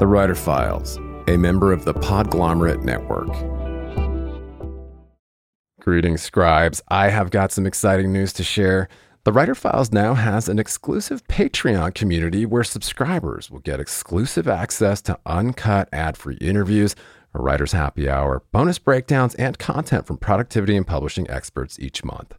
The Writer Files, a member of the Podglomerate Network. Greetings, scribes. I have got some exciting news to share. The Writer Files now has an exclusive Patreon community where subscribers will get exclusive access to uncut ad free interviews, a writer's happy hour, bonus breakdowns, and content from productivity and publishing experts each month.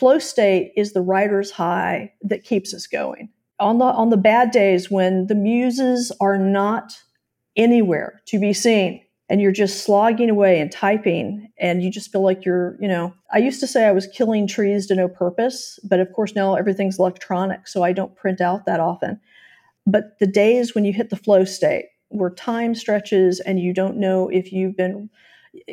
Flow state is the writer's high that keeps us going. On the on the bad days when the muses are not anywhere to be seen and you're just slogging away and typing and you just feel like you're, you know, I used to say I was killing trees to no purpose, but of course now everything's electronic, so I don't print out that often. But the days when you hit the flow state where time stretches and you don't know if you've been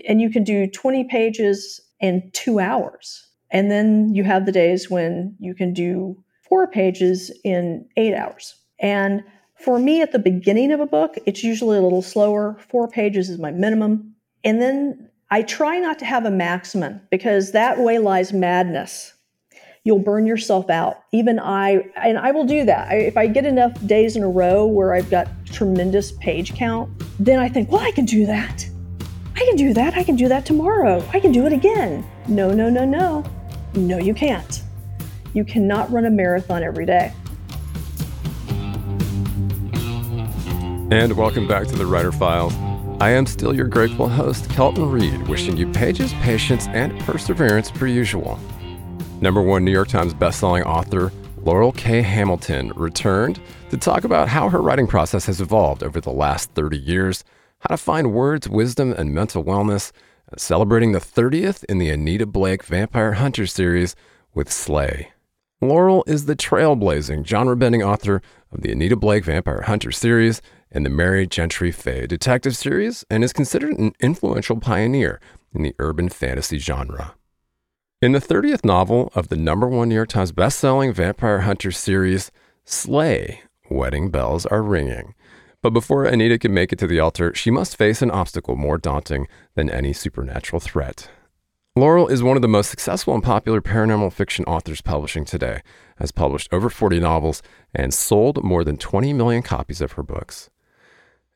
and you can do 20 pages in 2 hours and then you have the days when you can do four pages in eight hours. And for me, at the beginning of a book, it's usually a little slower. Four pages is my minimum. And then I try not to have a maximum because that way lies madness. You'll burn yourself out. Even I, and I will do that. I, if I get enough days in a row where I've got tremendous page count, then I think, well, I can do that. I can do that. I can do that tomorrow. I can do it again. No, no, no, no. No, you can't. You cannot run a marathon every day. And welcome back to the Writer Files. I am still your grateful host, Kelton Reid, wishing you pages, patience, and perseverance per usual. Number one New York Times bestselling author Laurell K. Hamilton returned to talk about how her writing process has evolved over the last 30 years, how to find words, wisdom, and mental wellness, celebrating the 30th in the Anita Blake Vampire Hunter series with Slay. Laurell is the trailblazing, genre bending author of the Anita Blake Vampire Hunter series and the Merry Gentry Fey detective series, and is considered an influential pioneer in the urban fantasy genre. In the 30th novel of the number one New York Times bestselling Vampire Hunter series, Slay, Wedding Bells Are Ringing, but before Anita can make it to the altar, she must face an obstacle more daunting than any supernatural threat. Laurell is one of the most successful and popular paranormal fiction authors publishing today, has published over 40 novels, and sold more than 20 million copies of her books.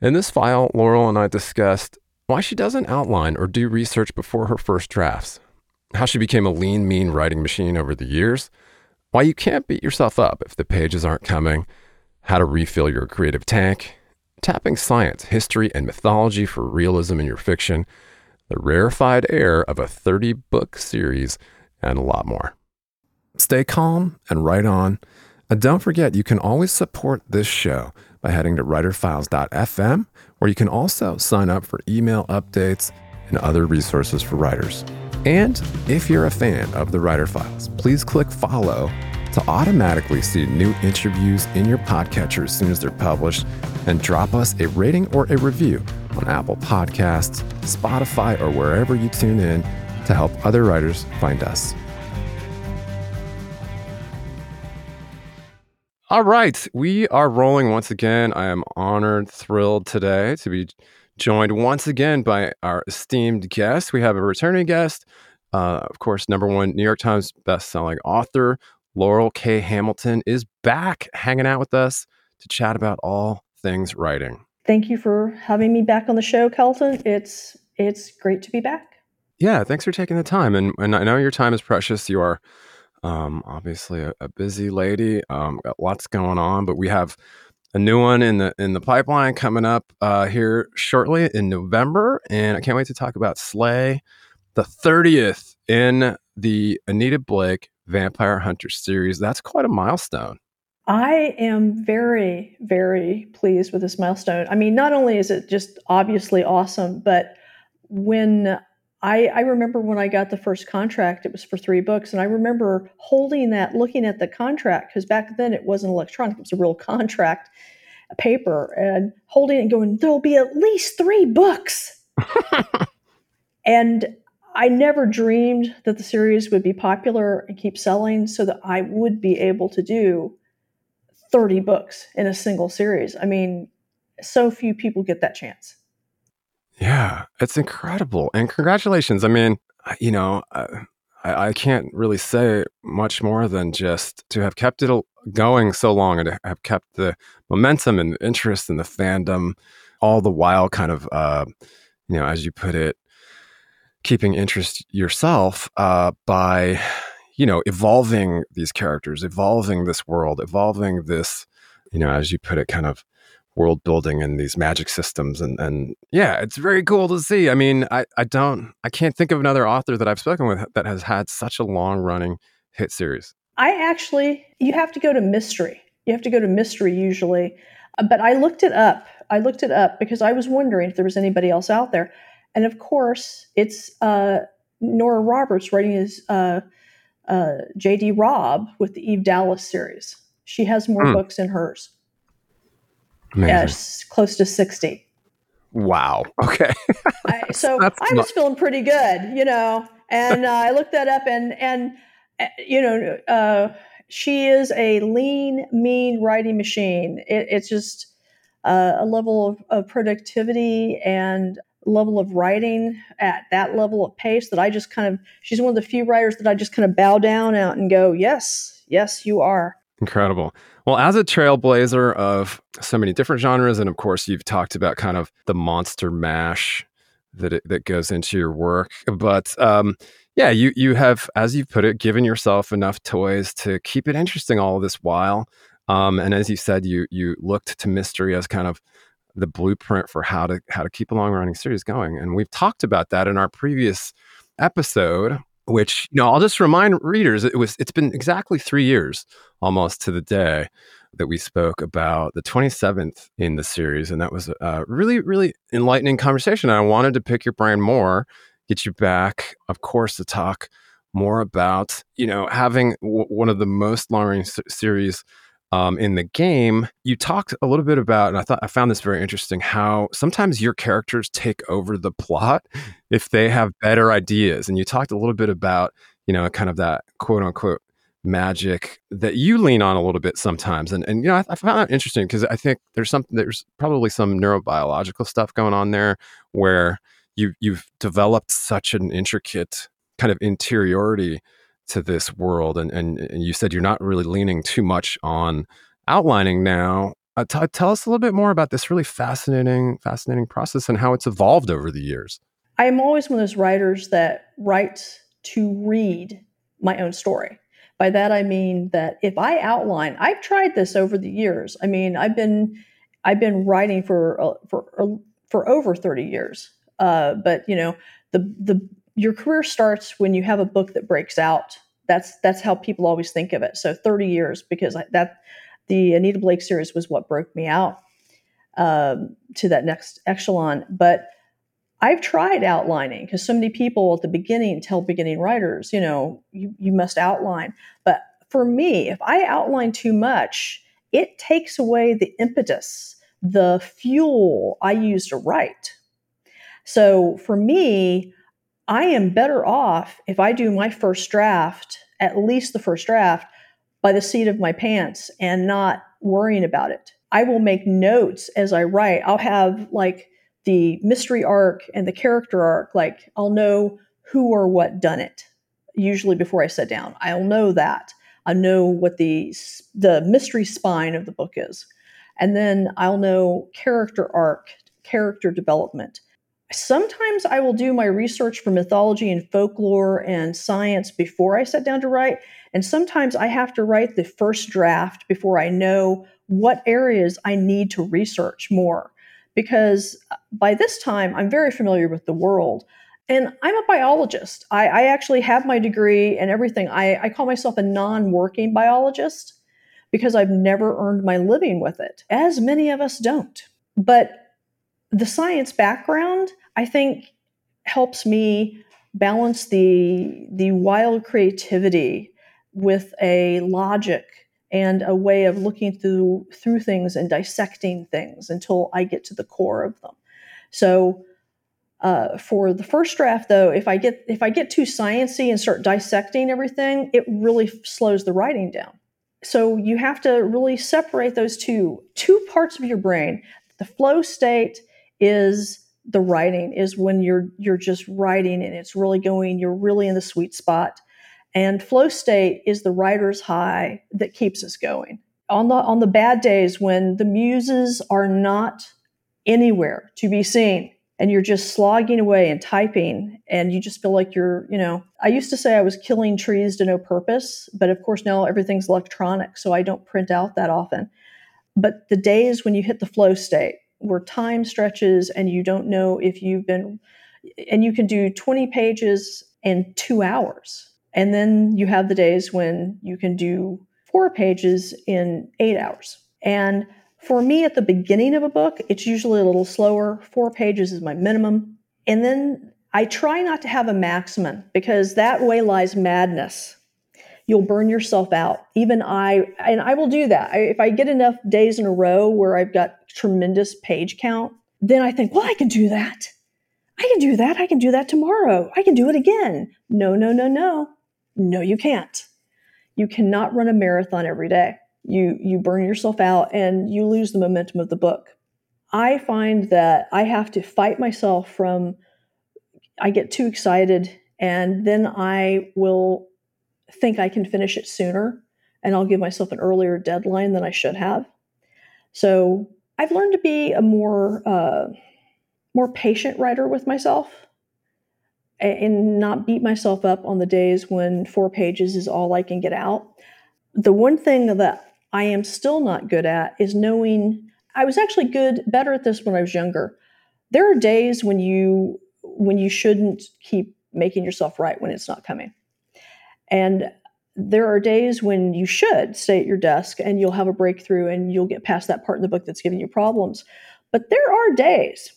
In this file, Laurell and I discussed why she doesn't outline or do research before her first drafts, how she became a lean, mean writing machine over the years, why you can't beat yourself up if the pages aren't coming, how to refill your creative tank, tapping science, history, and mythology for realism in your fiction, the rarefied air of a 30 book series, and a lot more. Stay calm and write on. And don't forget, you can always support this show by heading to writerfiles.fm, where you can also sign up for email updates and other resources for writers. And if you're a fan of the Writer Files, please click follow to automatically see new interviews in your podcatcher as soon as they're published and drop us a rating or a review on Apple Podcasts, Spotify, or wherever you tune in to help other writers find us. All right, we are rolling once again. I am honored, thrilled today to be joined once again by our esteemed guest. We have a returning guest, uh, of course, number one New York Times bestselling author, Laurell K. Hamilton is back hanging out with us to chat about all things writing. Thank you for having me back on the show, Kelton. It's it's great to be back. Yeah, thanks for taking the time. And and I know your time is precious. You are um, obviously a, a, busy lady. Um, got lots going on, but we have a new one in the in the pipeline coming up uh, here shortly in November, and I can't wait to talk about Slay, the thirtieth in the Anita Blake Vampire Hunter series. That's quite a milestone. I am very, very pleased with this milestone. I mean, not only is it just obviously awesome, but when I, I remember when I got the first contract, it was for three books. And I remember holding that, looking at the contract, because back then it wasn't electronic, it was a real contract paper, and holding it and going, there'll be at least three books. and I never dreamed that the series would be popular and keep selling so that I would be able to do 30 books in a single series. I mean, so few people get that chance. Yeah, it's incredible. And congratulations. I mean, you know, I, I can't really say much more than just to have kept it going so long and have kept the momentum and interest in the fandom, all the while kind of, uh, you know, as you put it, keeping interest yourself uh, by, you know, evolving these characters, evolving this world, evolving this, you know, as you put it, kind of world building and these magic systems. And and yeah it's very cool to see. I mean i i don't i can't think of another author that i've spoken with that has had such a long running hit series. I actually you have to go to mystery. You have to go to mystery usually. Uh, but i looked it up. I looked it up because i was wondering if there was anybody else out there and of course it's uh, nora roberts writing as uh, uh jd robb with the eve dallas series she has more mm. books in hers Yes, close to 60. Wow. Okay. I, so I was not- feeling pretty good, you know, and uh, I looked that up and, and, uh, you know, uh, she is a lean, mean writing machine. It, it's just uh, a level of, of productivity and level of writing at that level of pace that I just kind of, she's one of the few writers that I just kind of bow down out and go, yes, yes, you are. Incredible. Well, as a trailblazer of so many different genres, and of course, you've talked about kind of the monster mash that it, that goes into your work. But um, yeah, you you have, as you've put it, given yourself enough toys to keep it interesting all this while. Um, and as you said, you you looked to mystery as kind of the blueprint for how to how to keep a long running series going. And we've talked about that in our previous episode which you know i'll just remind readers it was it's been exactly three years almost to the day that we spoke about the 27th in the series and that was a really really enlightening conversation i wanted to pick your brain more get you back of course to talk more about you know having w- one of the most long range series um, in the game, you talked a little bit about, and I thought I found this very interesting, how sometimes your characters take over the plot if they have better ideas. And you talked a little bit about, you know, kind of that quote unquote magic that you lean on a little bit sometimes. And and you know, I, I found that interesting because I think there's something there's probably some neurobiological stuff going on there where you you've developed such an intricate kind of interiority to this world and, and, and you said you're not really leaning too much on outlining now. Uh, t- tell us a little bit more about this really fascinating fascinating process and how it's evolved over the years. I'm always one of those writers that writes to read my own story. By that i mean that if i outline i've tried this over the years. I mean i've been i've been writing for uh, for uh, for over 30 years. Uh, but you know the the your career starts when you have a book that breaks out. That's that's how people always think of it. So 30 years because that the Anita Blake series was what broke me out um, to that next echelon. But I've tried outlining because so many people at the beginning tell beginning writers, you know, you, you must outline. But for me, if I outline too much, it takes away the impetus, the fuel I use to write. So for me, I am better off if I do my first draft, at least the first draft, by the seat of my pants and not worrying about it. I will make notes as I write. I'll have like the mystery arc and the character arc, like I'll know who or what done it usually before I sit down. I'll know that. I know what the the mystery spine of the book is. And then I'll know character arc, character development sometimes I will do my research for mythology and folklore and science before I sit down to write. And sometimes I have to write the first draft before I know what areas I need to research more. Because uh, by this time, I'm very familiar with the world. And I'm a biologist. I, I actually have my degree and everything. I, I call myself a non working biologist because I've never earned my living with it, as many of us don't. But the science background, I think, helps me balance the the wild creativity with a logic and a way of looking through through things and dissecting things until I get to the core of them. So uh, for the first draft, though, if I get if I get too sciency and start dissecting everything, it really slows the writing down. So you have to really separate those two two parts of your brain. The flow state is the writing is when you're you're just writing and it's really going you're really in the sweet spot. And flow state is the writer's high that keeps us going. On the on the bad days when the muses are not anywhere to be seen and you're just slogging away and typing and you just feel like you're you know i used to say i was killing trees to no purpose but of course now everything's electronic so i don't print out that often. But the days when you hit the flow state where time stretches and you don't know if you've been and you can do 20 pages in two hours. And then you have the days when you can do four pages in eight hours. And for me at the beginning of a book it's usually a little slower. Four pages is my minimum. And then i try not to have a maximum because that way lies madness you'll burn yourself out. Even I, and I will do that. I, if I get enough days in a row where I've got tremendous page count, then I think, well, I can do that. I can do that. I can do that tomorrow. I can do it again. No, no, no, no. No, you can't. You cannot run a marathon every day. You you burn yourself out and you lose the momentum of the book. I find that I have to fight myself from I get too excited and then I will think I can finish it sooner and I'll give myself an earlier deadline than I should have. So I've learned to be a more uh, more patient writer with myself and not beat myself up on the days when four pages is all I can get out. The one thing that I am still not good at is knowing I was actually good better at this when I was younger. There are days when you when you shouldn't keep making yourself right when it's not coming. And there are days when you should stay at your desk and you'll have a breakthrough and you'll get past that part in the book that's giving you problems. But there are days,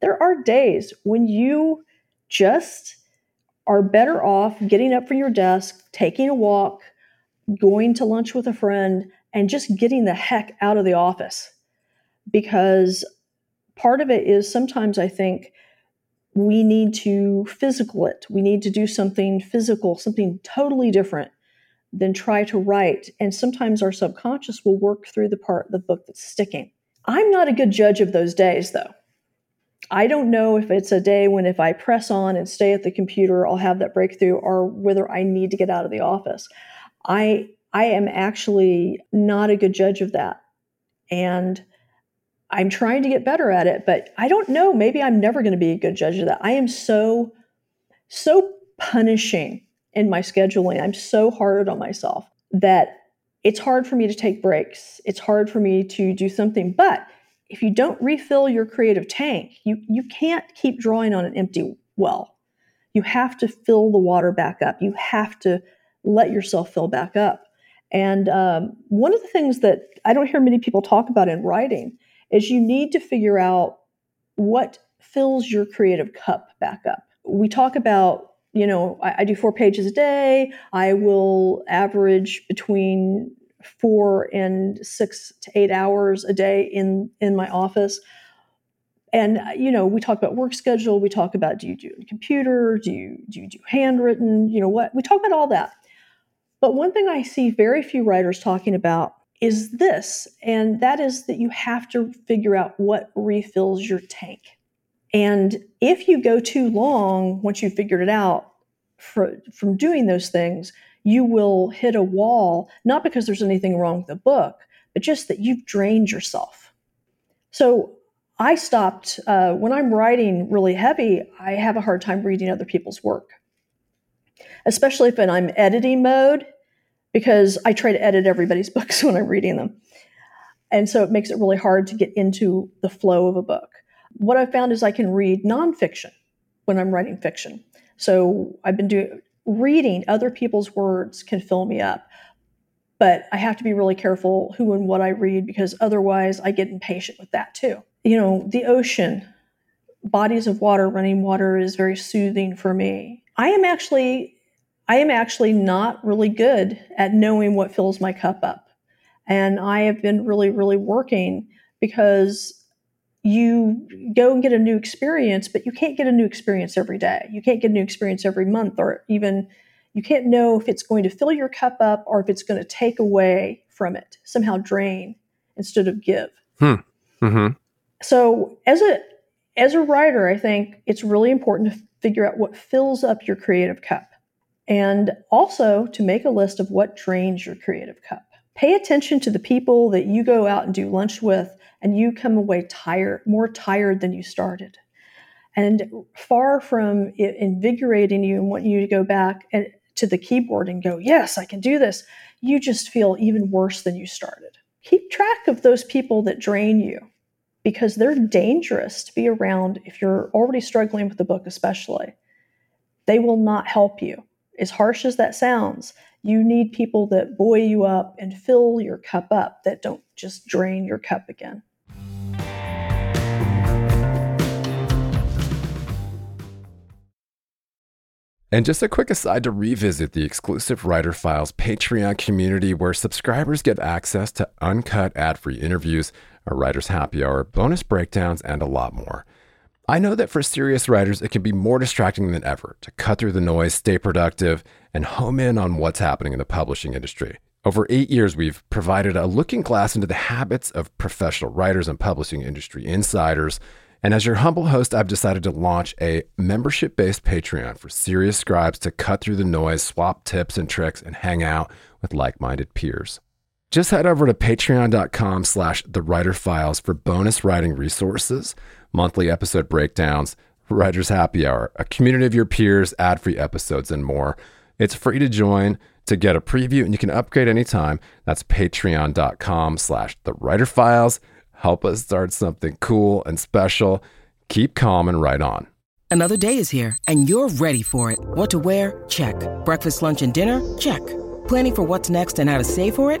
there are days when you just are better off getting up from your desk, taking a walk, going to lunch with a friend, and just getting the heck out of the office. Because part of it is sometimes I think we need to physical it. We need to do something physical, something totally different than try to write. And sometimes our subconscious will work through the part of the book that's sticking. I'm not a good judge of those days, though. I don't know if it's a day when if I press on and stay at the computer, I'll have that breakthrough, or whether I need to get out of the office. I I am actually not a good judge of that. And I'm trying to get better at it, but I don't know. Maybe I'm never going to be a good judge of that. I am so, so punishing in my scheduling. I'm so hard on myself that it's hard for me to take breaks. It's hard for me to do something. But if you don't refill your creative tank, you, you can't keep drawing on an empty well. You have to fill the water back up. You have to let yourself fill back up. And um, one of the things that I don't hear many people talk about in writing is you need to figure out what fills your creative cup back up. We talk about, you know, I, I do four pages a day. I will average between four and six to eight hours a day in in my office. And you know we talk about work schedule. We talk about do you do computer? Do you do you do handwritten? You know what we talk about all that. But one thing i see very few writers talking about is this, and that is that you have to figure out what refills your tank. And if you go too long, once you've figured it out, for, from doing those things, you will hit a wall, not because there's anything wrong with the book, but just that you've drained yourself. So I stopped, uh, when I'm writing really heavy, I have a hard time reading other people's work, especially if I'm editing mode because I try to edit everybody's books when I'm reading them. And so it makes it really hard to get into the flow of a book. What I found is I can read nonfiction when I'm writing fiction. So I've been doing reading other people's words can fill me up. But I have to be really careful who and what I read because otherwise I get impatient with that too. You know, the ocean, bodies of water, running water is very soothing for me. I am actually I am actually not really good at knowing what fills my cup up. And I have been really, really working because you go and get a new experience, but you can't get a new experience every day. You can't get a new experience every month, or even you can't know if it's going to fill your cup up or if it's going to take away from it, somehow drain instead of give. Hmm. Mm-hmm. So as a as a writer, I think it's really important to figure out what fills up your creative cup and also to make a list of what drains your creative cup. Pay attention to the people that you go out and do lunch with, and you come away tired, more tired than you started. And far from it invigorating you and wanting you to go back and, to the keyboard and go, Yes, I can do this, you just feel even worse than you started. Keep track of those people that drain you because they're dangerous to be around if you're already struggling with the book, especially. They will not help you as harsh as that sounds, you need people that buoy you up and fill your cup up that don't just drain your cup again. And just a quick aside to revisit the exclusive Writer Files Patreon community where subscribers get access to uncut ad free interviews, a writer's happy hour, bonus breakdowns, and a lot more. I know that for serious writers, it can be more distracting than ever to cut through the noise, stay productive, and home in on what's happening in the publishing industry. Over eight years, we've provided a looking glass into the habits of professional writers and publishing industry insiders. And as your humble host, I've decided to launch a membership based Patreon for serious scribes to cut through the noise, swap tips and tricks, and hang out with like minded peers. Just head over to patreon.com slash the writer files for bonus writing resources monthly episode breakdowns, Writers Happy Hour, a community of your peers, ad free episodes, and more. It's free to join to get a preview and you can upgrade anytime. That's patreon.com slash the writer files. Help us start something cool and special. Keep calm and write on. Another day is here and you're ready for it. What to wear? Check. Breakfast, lunch, and dinner? Check. Planning for what's next and how to save for it?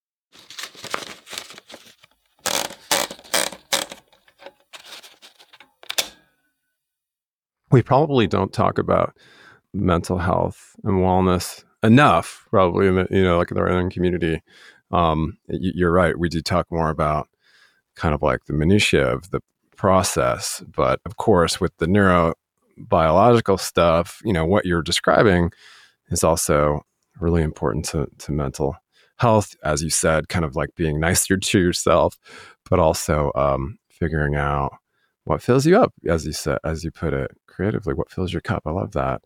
We probably don't talk about mental health and wellness enough, probably, in the, you know, like in our own community. Um, you're right. We do talk more about kind of like the minutiae of the process. But of course, with the neurobiological stuff, you know, what you're describing is also really important to, to mental health, as you said, kind of like being nicer to yourself, but also um, figuring out what fills you up, as you said, as you put it creatively, what fills your cup. I love that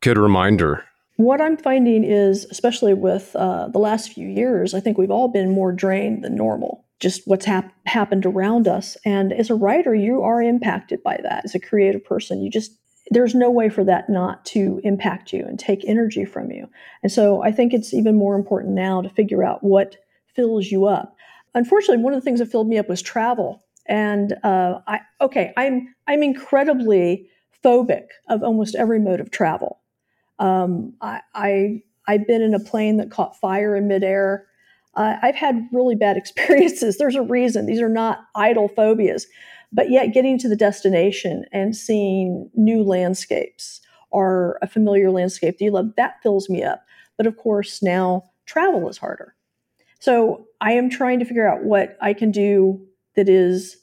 good reminder. What I'm finding is, especially with uh, the last few years, I think we've all been more drained than normal. Just what's hap- happened around us, and as a writer, you are impacted by that. As a creative person, you just there's no way for that not to impact you and take energy from you. And so I think it's even more important now to figure out what fills you up. Unfortunately, one of the things that filled me up was travel. And uh, I okay, I'm I'm incredibly phobic of almost every mode of travel. Um, I, I I've been in a plane that caught fire in midair. Uh, I've had really bad experiences. There's a reason. These are not idle phobias. But yet, getting to the destination and seeing new landscapes or a familiar landscape that you love, that fills me up. But of course, now travel is harder. So I am trying to figure out what I can do that is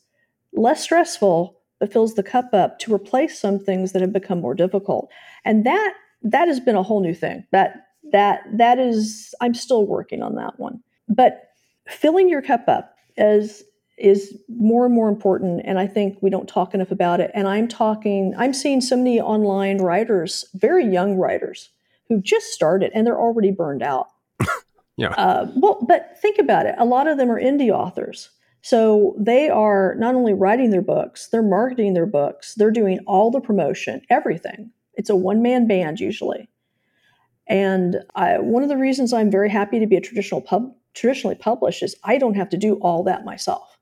less stressful but fills the cup up to replace some things that have become more difficult. And that that has been a whole new thing. That that that is I'm still working on that one. But filling your cup up is is more and more important and I think we don't talk enough about it. And I'm talking I'm seeing so many online writers, very young writers who just started and they're already burned out. Yeah. Uh, well, but think about it. A lot of them are indie authors. So they are not only writing their books, they're marketing their books, they're doing all the promotion, everything. It's a one man band usually. And I, one of the reasons I'm very happy to be a traditional pub, traditionally published is I don't have to do all that myself.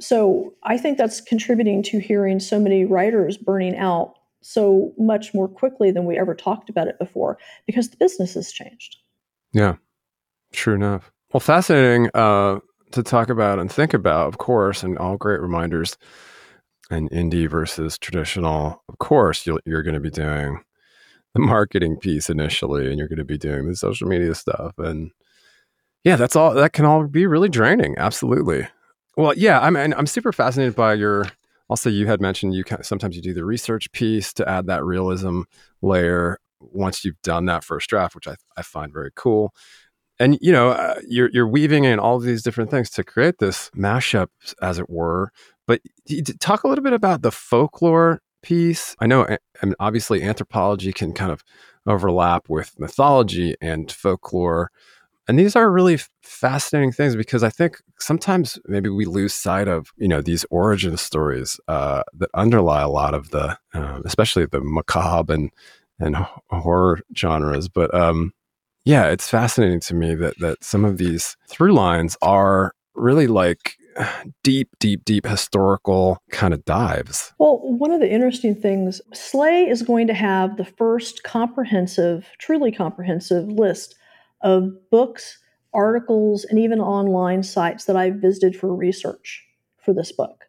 So I think that's contributing to hearing so many writers burning out so much more quickly than we ever talked about it before because the business has changed. Yeah, true enough. Well, fascinating uh, to talk about and think about, of course, and all great reminders. And indie versus traditional, of course, you you're going to be doing the marketing piece initially, and you're going to be doing the social media stuff, and yeah, that's all. That can all be really draining. Absolutely. Well, yeah, I'm I'm super fascinated by your. Also, you had mentioned you can, sometimes you do the research piece to add that realism layer once you've done that first draft, which I, I find very cool. And you know, uh, you're you're weaving in all of these different things to create this mashup, as it were. But talk a little bit about the folklore piece. I know, I mean, obviously, anthropology can kind of overlap with mythology and folklore and these are really fascinating things because I think sometimes maybe we lose sight of you know these origin stories uh, that underlie a lot of the, uh, especially the macabre and and horror genres. But um, yeah, it's fascinating to me that that some of these through lines are really like deep, deep, deep historical kind of dives. Well, one of the interesting things, Slay is going to have the first comprehensive, truly comprehensive list of books, articles, and even online sites that I visited for research for this book.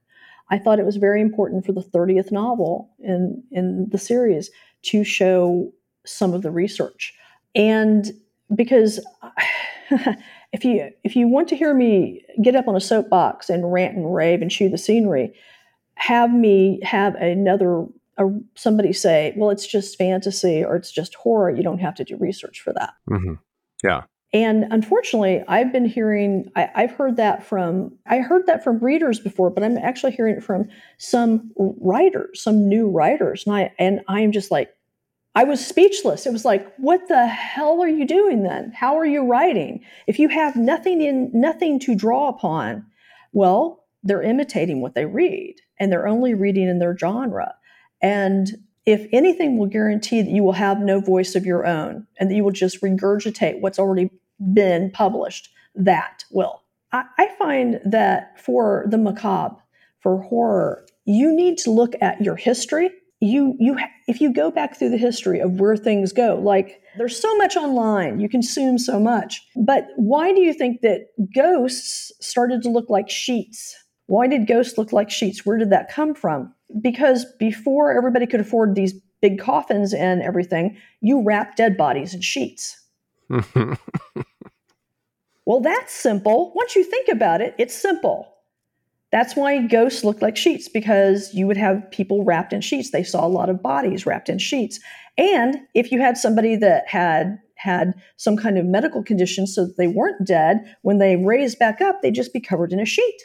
I thought it was very important for the 30th novel in, in the series to show some of the research. And because if you if you want to hear me get up on a soapbox and rant and rave and chew the scenery, have me have another a, somebody say, "Well, it's just fantasy or it's just horror." You don't have to do research for that. Mm-hmm. Yeah. And unfortunately, I've been hearing, I, have heard that from, I heard that from readers before, but I'm actually hearing it from some writers, some new writers. And I, and I'm just like, I was speechless. It was like, what the hell are you doing then? How are you writing? If you have nothing in, nothing to draw upon, well, they're imitating what they read and they're only reading in their genre. And if anything will guarantee that you will have no voice of your own and that you will just regurgitate what's already been published, that will. I, I find that for the macabre, for horror, you need to look at your history. You, you, if you go back through the history of where things go, like there's so much online, you consume so much. But why do you think that ghosts started to look like sheets? Why did ghosts look like sheets? Where did that come from? because before everybody could afford these big coffins and everything, you wrap dead bodies in sheets. well, that's simple. Once you think about it, it's simple. That's why ghosts look like sheets because you would have people wrapped in sheets. They saw a lot of bodies wrapped in sheets. And if you had somebody that had had some kind of medical condition so that they weren't dead, when they raised back up, they'd just be covered in a sheet.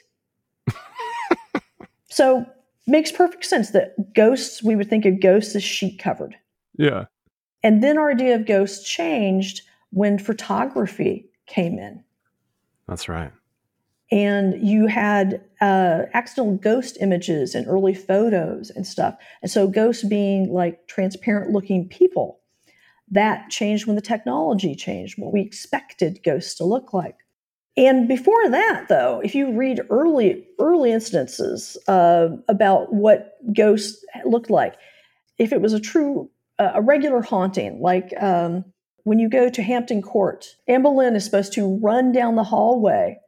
so makes perfect sense that ghosts, we would think of ghosts as sheet covered. Yeah. And then our idea of ghosts changed when photography came in. That's right. And you had uh, accidental ghost images and early photos and stuff. And so, ghosts being like transparent looking people, that changed when the technology changed, what we expected ghosts to look like. And before that, though, if you read early early instances uh, about what ghosts looked like, if it was a true uh, a regular haunting, like um, when you go to Hampton Court, Anne Boleyn is supposed to run down the hallway,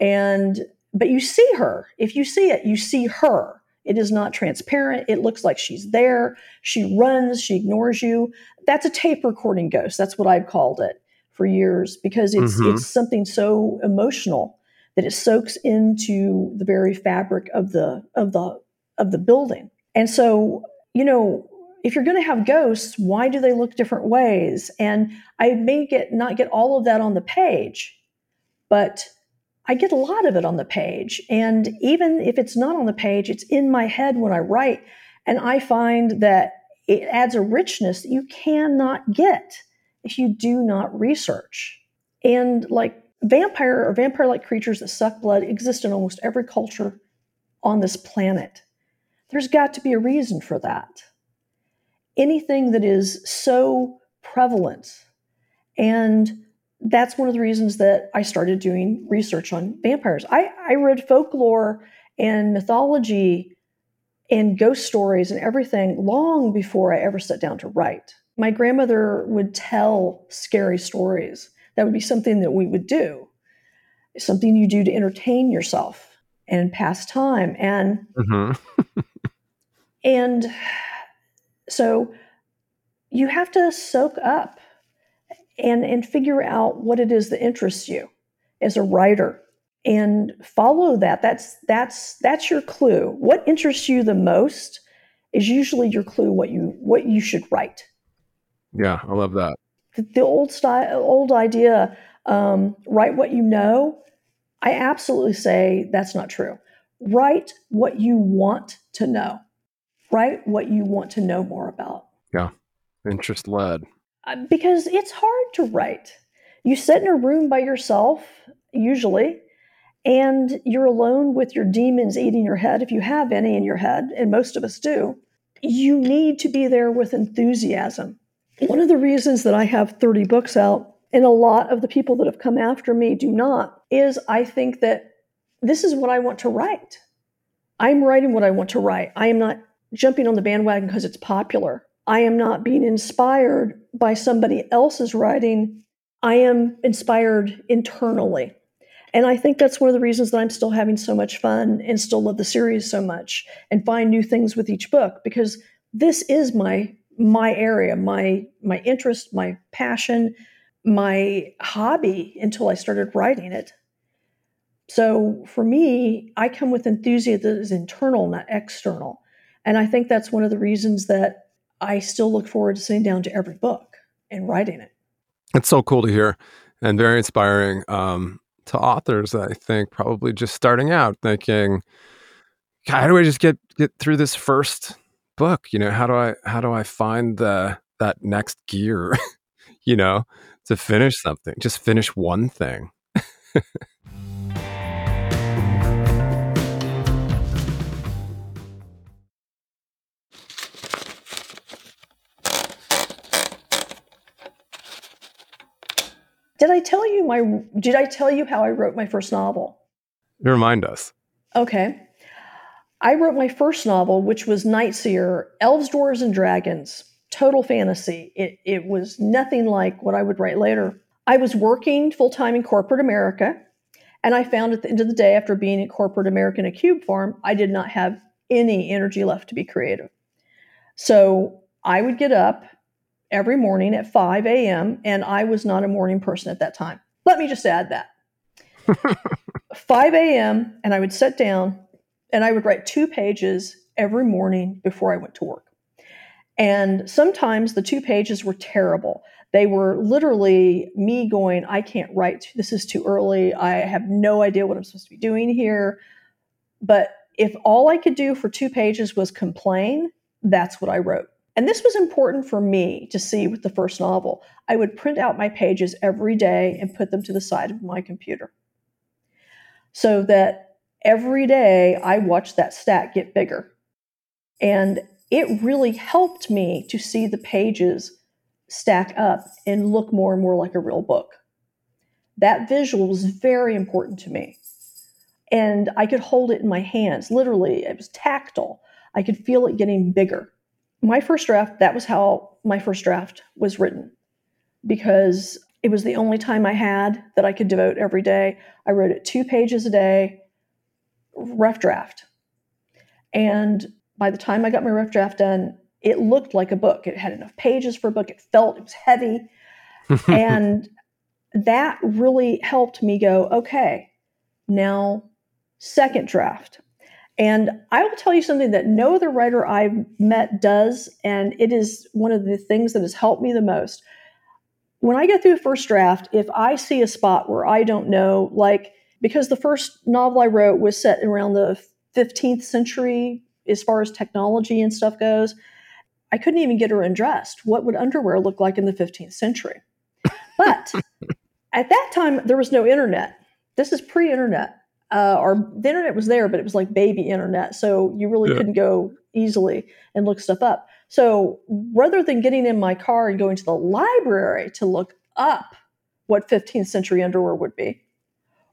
and but you see her. If you see it, you see her. It is not transparent. It looks like she's there. She runs. She ignores you. That's a tape recording ghost. That's what I've called it for years because it's mm-hmm. it's something so emotional that it soaks into the very fabric of the of the of the building. And so, you know, if you're going to have ghosts, why do they look different ways? And I may get not get all of that on the page, but I get a lot of it on the page. And even if it's not on the page, it's in my head when I write. And I find that it adds a richness that you cannot get if you do not research. And like vampire or vampire like creatures that suck blood exist in almost every culture on this planet. There's got to be a reason for that. Anything that is so prevalent. And that's one of the reasons that I started doing research on vampires. I, I read folklore and mythology and ghost stories and everything long before I ever sat down to write. My grandmother would tell scary stories. That would be something that we would do, something you do to entertain yourself and pass time. And mm-hmm. and so you have to soak up and and figure out what it is that interests you as a writer and follow that. That's that's that's your clue. What interests you the most is usually your clue what you what you should write. Yeah i love that. The, the old style old idea um, write what you know. I absolutely say that's not true. Write what you want to know. Write what you want to know more about. Yeah. Interest led Uh, because it's hard to write you sit in a room by yourself usually and you're alone with your demons eating your head, if you have any in your head, and most of us do, you need to be there with enthusiasm. One of the reasons that I have 30 books out, and a lot of the people that have come after me do not, is I think that this is what I want to write. I'm writing what I want to write. I am not jumping on the bandwagon because it's popular. I am not being inspired by somebody else's writing. I am inspired internally. And I think that's one of the reasons that I'm still having so much fun and still love the series so much and find new things with each book because this is my my area, my my interest, my passion, my hobby until I started writing it. So for me, I come with enthusiasm that is internal, not external. And I think that's one of the reasons that I still look forward to sitting down to every book and writing it. It's so cool to hear and very inspiring. Um, to authors, I think, probably just starting out thinking, how do I just get get through this first book? You know, how do I how do I find the that next gear, you know, to finish something? Just finish one thing. Did I tell you my did I tell you how I wrote my first novel? Remind us. Okay. I wrote my first novel, which was Nightseer, Elves, Dwarves, and Dragons. Total fantasy. It, it was nothing like what I would write later. I was working full time in corporate America, and I found at the end of the day, after being in corporate America in a cube farm, I did not have any energy left to be creative. So I would get up every morning at 5 a.m., and I was not a morning person at that time. Let me just add that. 5 a.m., and I would sit down and I would write two pages every morning before I went to work. And sometimes the two pages were terrible. They were literally me going, I can't write. This is too early. I have no idea what I'm supposed to be doing here. But if all I could do for two pages was complain, that's what I wrote. And this was important for me to see with the first novel. I would print out my pages every day and put them to the side of my computer so that every day I watched that stack get bigger. And it really helped me to see the pages stack up and look more and more like a real book. That visual was very important to me. And I could hold it in my hands. Literally, it was tactile. I could feel it getting bigger my first draft, that was how my first draft was written because it was the only time I had that I could devote every day. I wrote it two pages a day, rough draft. And by the time I got my rough draft done, it looked like a book. It had enough pages for a book. It felt, it was heavy. and that really helped me go, okay, now second draft. And I will tell you something that no other writer I've met does, and it is one of the things that has helped me the most. When I get through the first draft, if I see a spot where I don't know, like because the first novel I wrote was set around the 15th century as far as technology and stuff goes, I couldn't even get her undressed. What would underwear look like in the 15th century? But at that time, there was no internet. This is pre internet. Uh, or the internet was there, but it was like baby internet. So you really Yeah. couldn't go easily and look stuff up. So rather than getting in my car and going to the library to look up what 15th century underwear would be,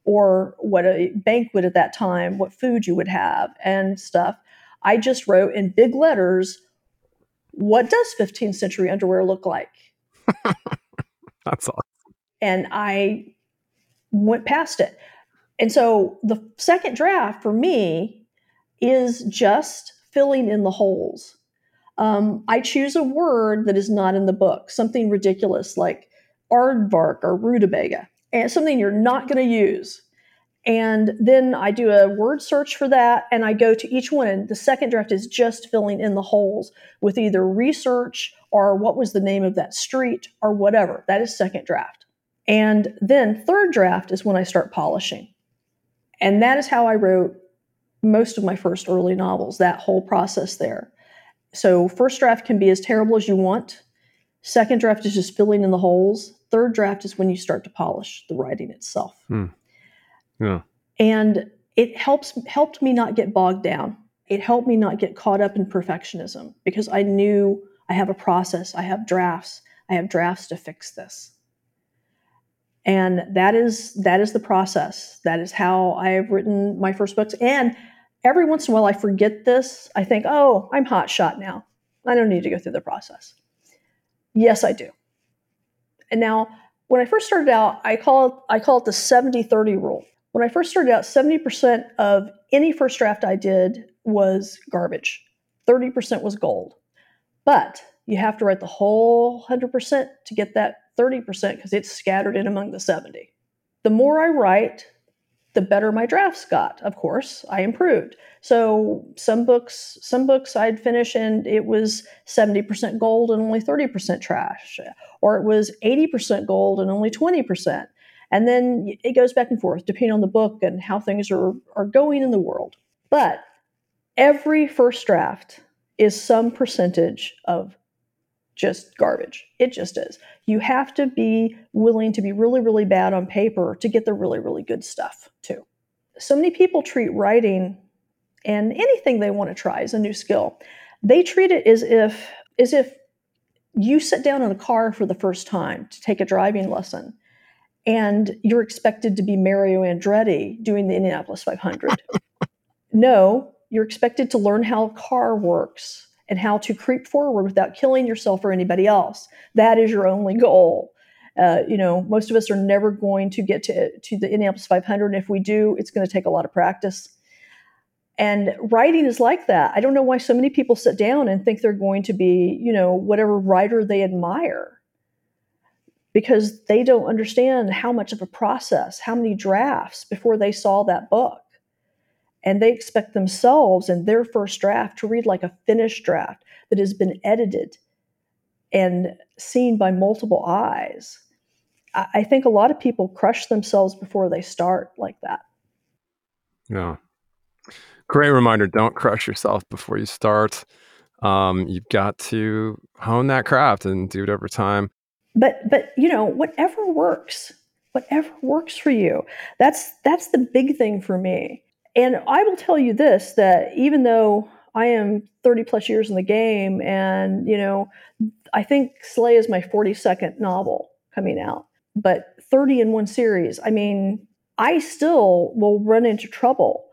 or what a banquet at that time, what food you would have, and stuff, I just wrote in big letters, what does 15th century underwear look like? That's awesome. and I went past it. And so the second draft for me is just filling in the holes. Um, I choose a word that is not in the book, something ridiculous like aardvark or rutabaga, and something you're not going to use. And then I do a word search for that, and I go to each one. And the second draft is just filling in the holes with either research or what was the name of that street or whatever. That is second draft. And then third draft is when I start polishing. And that is how I wrote most of my first early novels, that whole process there. So, first draft can be as terrible as you want. Second draft is just filling in the holes. Third draft is when you start to polish the writing itself. Hmm. Yeah. And it helps helped me not get bogged down. It helped me not get caught up in perfectionism because I knew I have a process, I have drafts, I have drafts to fix this. And that is that is the process. That is how I have written my first books. And every once in a while I forget this. I think, oh, I'm hot shot now. I don't need to go through the process. Yes, I do. And now when I first started out, I call it I call it the 70-30 rule. When I first started out, 70% of any first draft I did was garbage. 30% was gold. But you have to write the whole 100% to get that 30% because it's scattered in among the 70. The more I write, the better my drafts got. Of course, I improved. So some books, some books I'd finish and it was 70% gold and only 30% trash, or it was 80% gold and only 20%. And then it goes back and forth depending on the book and how things are, are going in the world. But every first draft is some percentage of just garbage. It just is. You have to be willing to be really, really bad on paper to get the really, really good stuff too. So many people treat writing and anything they want to try as a new skill. They treat it as if as if you sit down in a car for the first time to take a driving lesson and you're expected to be Mario Andretti doing the Indianapolis 500. no, you're expected to learn how a car works and how to creep forward without killing yourself or anybody else. That is your only goal. Uh, you know, most of us are never going to get to, to the Indianapolis 500. And if we do, it's going to take a lot of practice. And writing is like that. I don't know why so many people sit down and think they're going to be, you know, whatever writer they admire because they don't understand how much of a process, how many drafts before they saw that book. And they expect themselves in their first draft to read like a finished draft that has been edited and seen by multiple eyes. I I think a lot of people crush themselves before they start like that. Yeah. Great reminder. Don't crush yourself before you start. Um, you've got to hone that craft and do it over time. but but you know whatever works whatever works for you that's that's the big thing for me and i will tell you this that even though i am 30 plus years in the game and you know i think slay is my 42nd novel coming out but 30 in one series i mean i still will run into trouble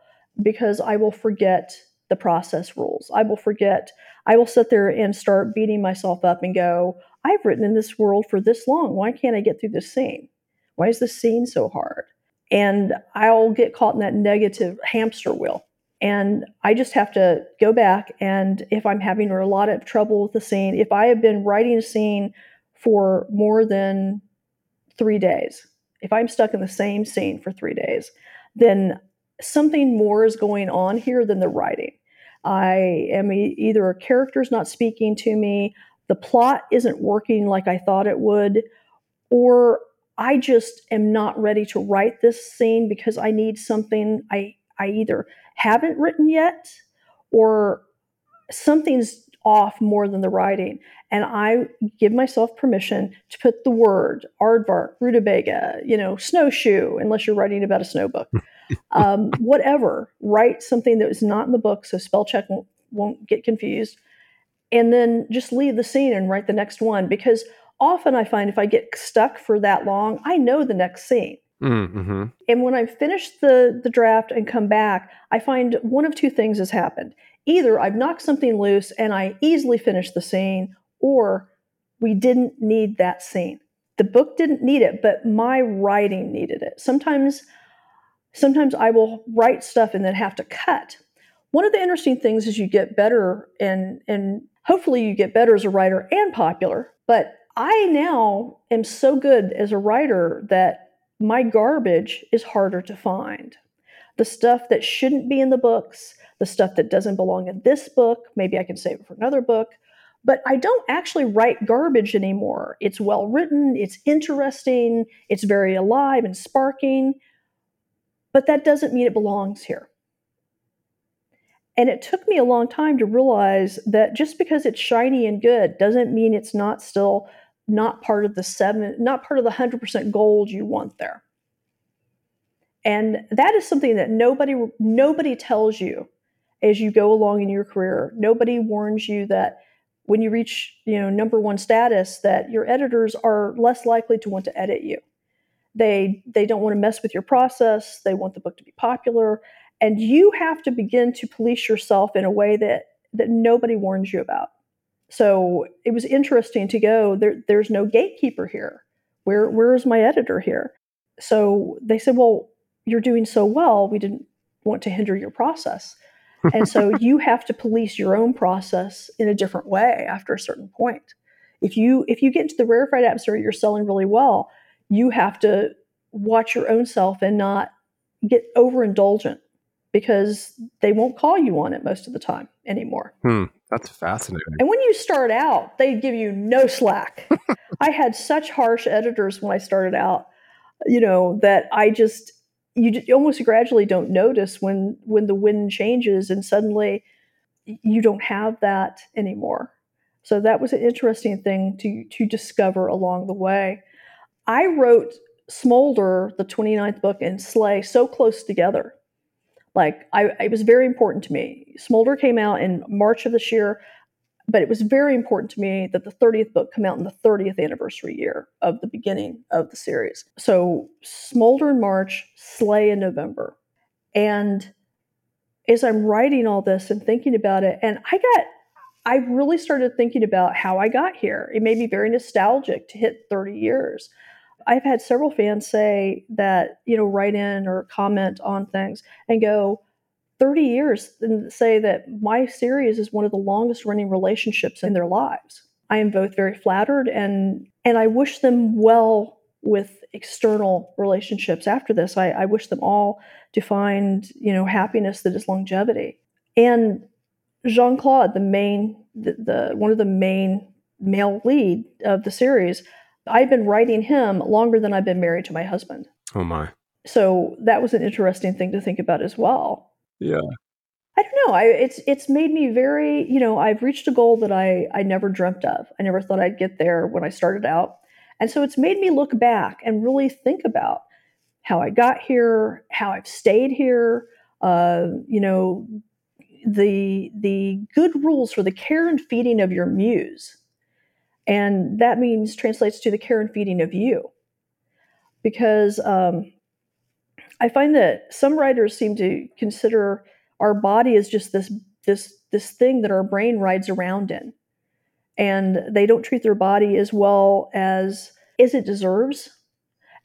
because i will forget the process rules i will forget i will sit there and start beating myself up and go I've written in this world for this long. Why can't I get through this scene? Why is this scene so hard? And I'll get caught in that negative hamster wheel. And I just have to go back. And if I'm having a lot of trouble with the scene, if I have been writing a scene for more than three days, if I'm stuck in the same scene for three days, then something more is going on here than the writing. I am either a character's not speaking to me, the plot isn't working like I thought it would, or I just am not ready to write this scene because I need something I, I either haven't written yet or something's off more than the writing. And I give myself permission to put the word aardvark, rutabaga, you know, snowshoe, unless you're writing about a snow book, um, whatever. Write something that is not in the book so spell check won't, won't get confused. And then just leave the scene and write the next one because often I find if I get stuck for that long, I know the next scene. Mm-hmm. And when I finish the, the draft and come back, I find one of two things has happened. Either I've knocked something loose and I easily finished the scene, or we didn't need that scene. The book didn't need it, but my writing needed it. Sometimes sometimes I will write stuff and then have to cut. One of the interesting things is you get better and and hopefully you get better as a writer and popular, but I now am so good as a writer that my garbage is harder to find. The stuff that shouldn't be in the books, the stuff that doesn't belong in this book, maybe I can save it for another book. But I don't actually write garbage anymore. It's well written, it's interesting, it's very alive and sparking, but that doesn't mean it belongs here. And it took me a long time to realize that just because it's shiny and good doesn't mean it's not still not part of the seven, not part of the 100% gold you want there. And that is something that nobody nobody tells you as you go along in your career. Nobody warns you that when you reach, you know, number 1 status that your editors are less likely to want to edit you. They they don't want to mess with your process. They want the book to be popular, and you have to begin to police yourself in a way that that nobody warns you about. So it was interesting to go, there, there's no gatekeeper here. Where, where is my editor here? So they said, well, you're doing so well, we didn't want to hinder your process. and so you have to police your own process in a different way after a certain point. If you if you get into the rarefied atmosphere, you're selling really well, you have to watch your own self and not get overindulgent because they won't call you on it most of the time anymore. Hmm, that's fascinating. And when you start out, they give you no slack. I had such harsh editors when I started out, you know, that I just you almost gradually don't notice when when the wind changes and suddenly you don't have that anymore. So that was an interesting thing to to discover along the way. I wrote Smolder, the 29th book, and Slay so close together like I, it was very important to me. Smolder came out in March of this year, but it was very important to me that the 30th book come out in the 30th anniversary year of the beginning of the series. So Smolder in March, Slay in November. And as I'm writing all this and thinking about it, and I got I really started thinking about how I got here. It made me very nostalgic to hit 30 years. I've had several fans say that, you know, write in or comment on things and go, 30 years and say that my series is one of the longest running relationships in their lives. I am both very flattered and and I wish them well with external relationships after this. I, I wish them all to find, you know, happiness that is longevity. And Jean Claude, the main the, the one of the main male lead of the series, I've been writing him longer than I've been married to my husband. Oh my. So that was an interesting thing to think about as well. Yeah. I don't know. I it's it's made me very, you know, I've reached a goal that I I never dreamt of. I never thought I'd get there when I started out. And so it's made me look back and really think about how I got here, how I've stayed here, uh, you know, the the good rules for the care and feeding of your muse and that means translates to the care and feeding of you. Because um, I find that some writers seem to consider our body as just this this this thing that our brain rides around in, and they don't treat their body as well as as it deserves.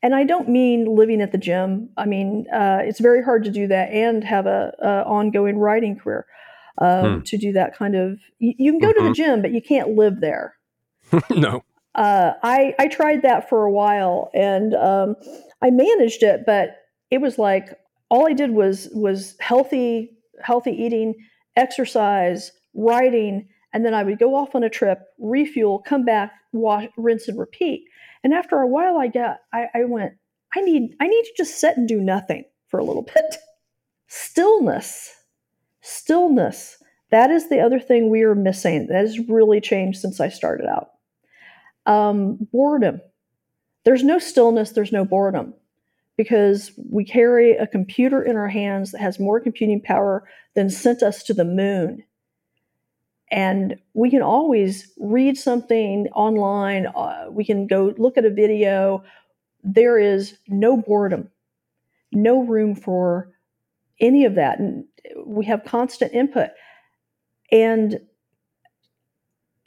And I don't mean living at the gym. I mean uh, it's very hard to do that and have a, a ongoing writing career. Um, hmm. To do that kind of, you, you can go mm-hmm. to the mm-hmm. gym, but you can't live there no. Uh, I I tried that for a while and um, I managed it, but it was like all I did was was healthy healthy eating, exercise, writing, and then I would go off on a trip, refuel, come back, wash, rinse, and repeat. And after a while, I got I, I went. I need I need to just sit and do nothing for a little bit. Stillness, stillness That is the other thing we are missing. That has really changed since I started out. Um, boredom. There's no stillness, there's no boredom because we carry a computer in our hands that has more computing power than sent us to the moon. And we can always read something online, uh, we can go look at a video. There is no boredom, no room for any of that. And we have constant input. And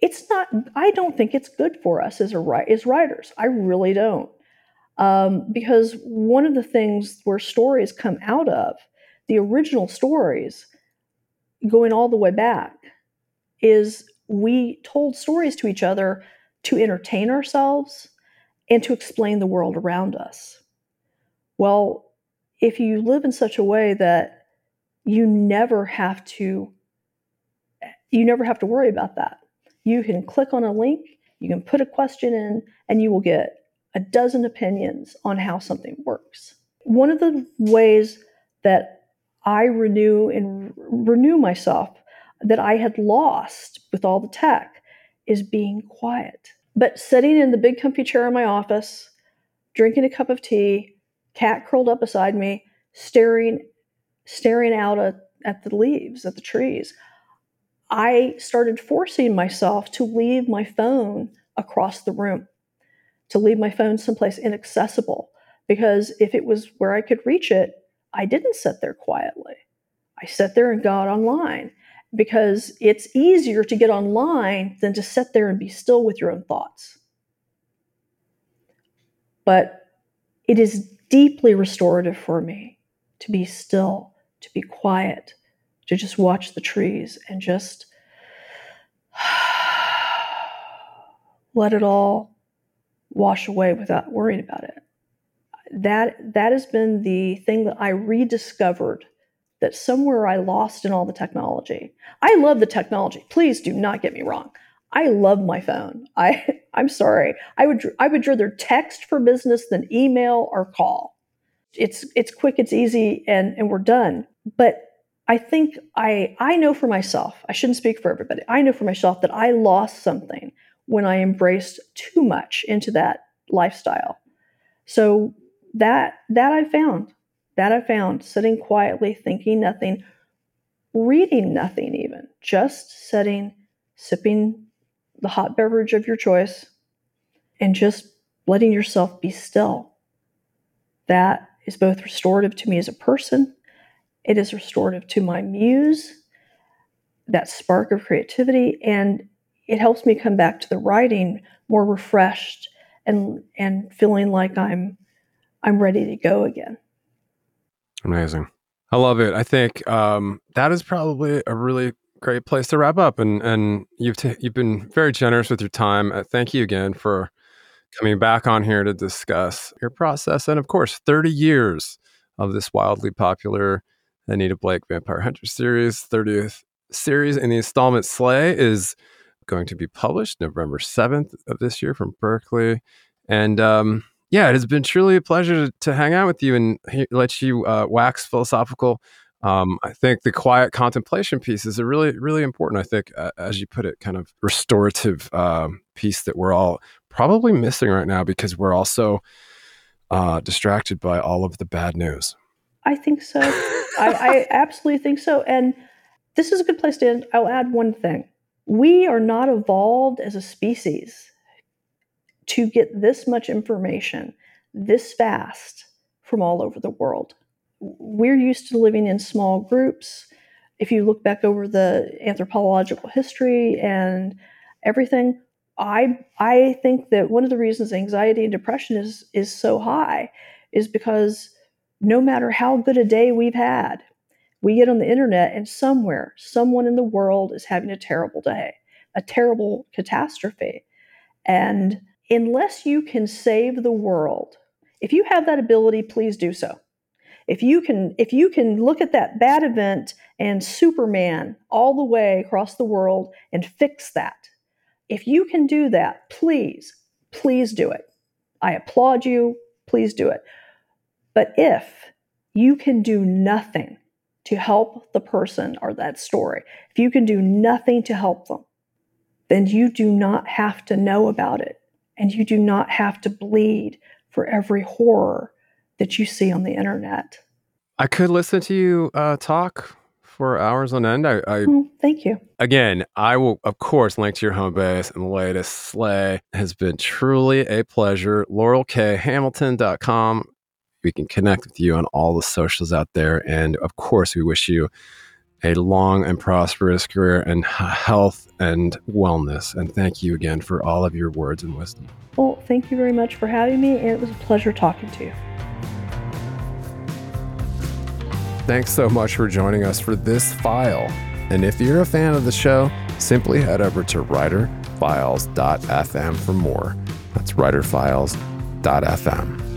it's not, I don't think it's good for us as, a, as writers. I really don't. Um, because one of the things where stories come out of, the original stories, going all the way back, is we told stories to each other to entertain ourselves and to explain the world around us. Well, if you live in such a way that you never have to you never have to worry about that. You can click on a link, you can put a question in and you will get a dozen opinions on how something works. One of the ways that I renew and renew myself that I had lost with all the tech is being quiet. But sitting in the big comfy chair in my office, drinking a cup of tea, cat curled up beside me, staring staring out at, at the leaves, at the trees, I started forcing myself to leave my phone across the room to leave my phone someplace inaccessible because if it was where I could reach it, I didn't sit there quietly. I sat there and got online because it's easier to get online than to sit there and be still with your own thoughts. But it is deeply restorative for me to be still, to be quiet, to just watch the trees and just let it all wash away without worrying about it. That that has been the thing that I rediscovered that somewhere I lost in all the technology. I love the technology. Please do not get me wrong. I love my phone. I I'm sorry. I would I would rather text for business than email or call. It's it's quick, it's easy, and and we're done. But I think I I know for myself. I shouldn't speak for everybody. I know for myself that I lost something when I embraced too much into that lifestyle. So that that I found, that I found sitting quietly, thinking nothing, reading nothing even, just sitting, sipping the hot beverage of your choice, and just letting yourself be still. That is both restorative to me as a person, it is restorative to my muse, that spark of creativity, and it helps me come back to the writing more refreshed and and feeling like I'm I'm ready to go again. Amazing. I love it. I think um, that is probably a really great place to wrap up. And and you've t- you've been very generous with your time. Uh, thank you again for coming back on here to discuss your process and of course 30 years of this wildly popular Anita Blake Vampire Hunter series. 30th series in the installment Slay is going to be published November 7th of this year from Berkley. And um, yeah, it has been truly a pleasure to, to hang out with you and he, let you uh, wax philosophical. Um, I think the quiet contemplation piece is a really, really important. I think, uh, as you put it, kind of restorative uh, piece that we're all probably missing right now because we're also uh, distracted by all of the bad news. I think so. I, I absolutely think so. And this is a good place to end. I'll add one thing we are not evolved as a species to get this much information this fast from all over the world. We're used to living in small groups. If you look back over the anthropological history and everything, I I think that one of the reasons anxiety and depression is is so high is because no matter how good a day we've had, we get on the internet and somewhere, someone in the world is having a terrible day, a terrible catastrophe. And unless you can save the world, if you have that ability, please do so. If you can if you can look at that bad event and Superman all the way across the world and fix that. If you can do that, please, please do it. I applaud you. Please do it. But if you can do nothing to help the person or that story, if you can do nothing to help them, then you do not have to know about it. And you do not have to bleed for every horror that you see on the internet. I could listen to you uh, talk for hours on end. I, I oh, thank you. Again, I will of course link to your home base and the latest slay has been truly a pleasure. LaurellKHamilton.com. We can connect with you on all the socials out there. And of course, we wish you a long and prosperous career and health and wellness. And thank you again for all of your words and wisdom. Well, thank you very much for having me. And it was a pleasure talking to you. Thanks so much for joining us for this file. And if you're a fan of the show, simply head over to writerfiles.fm for more. That's writerfiles.fm.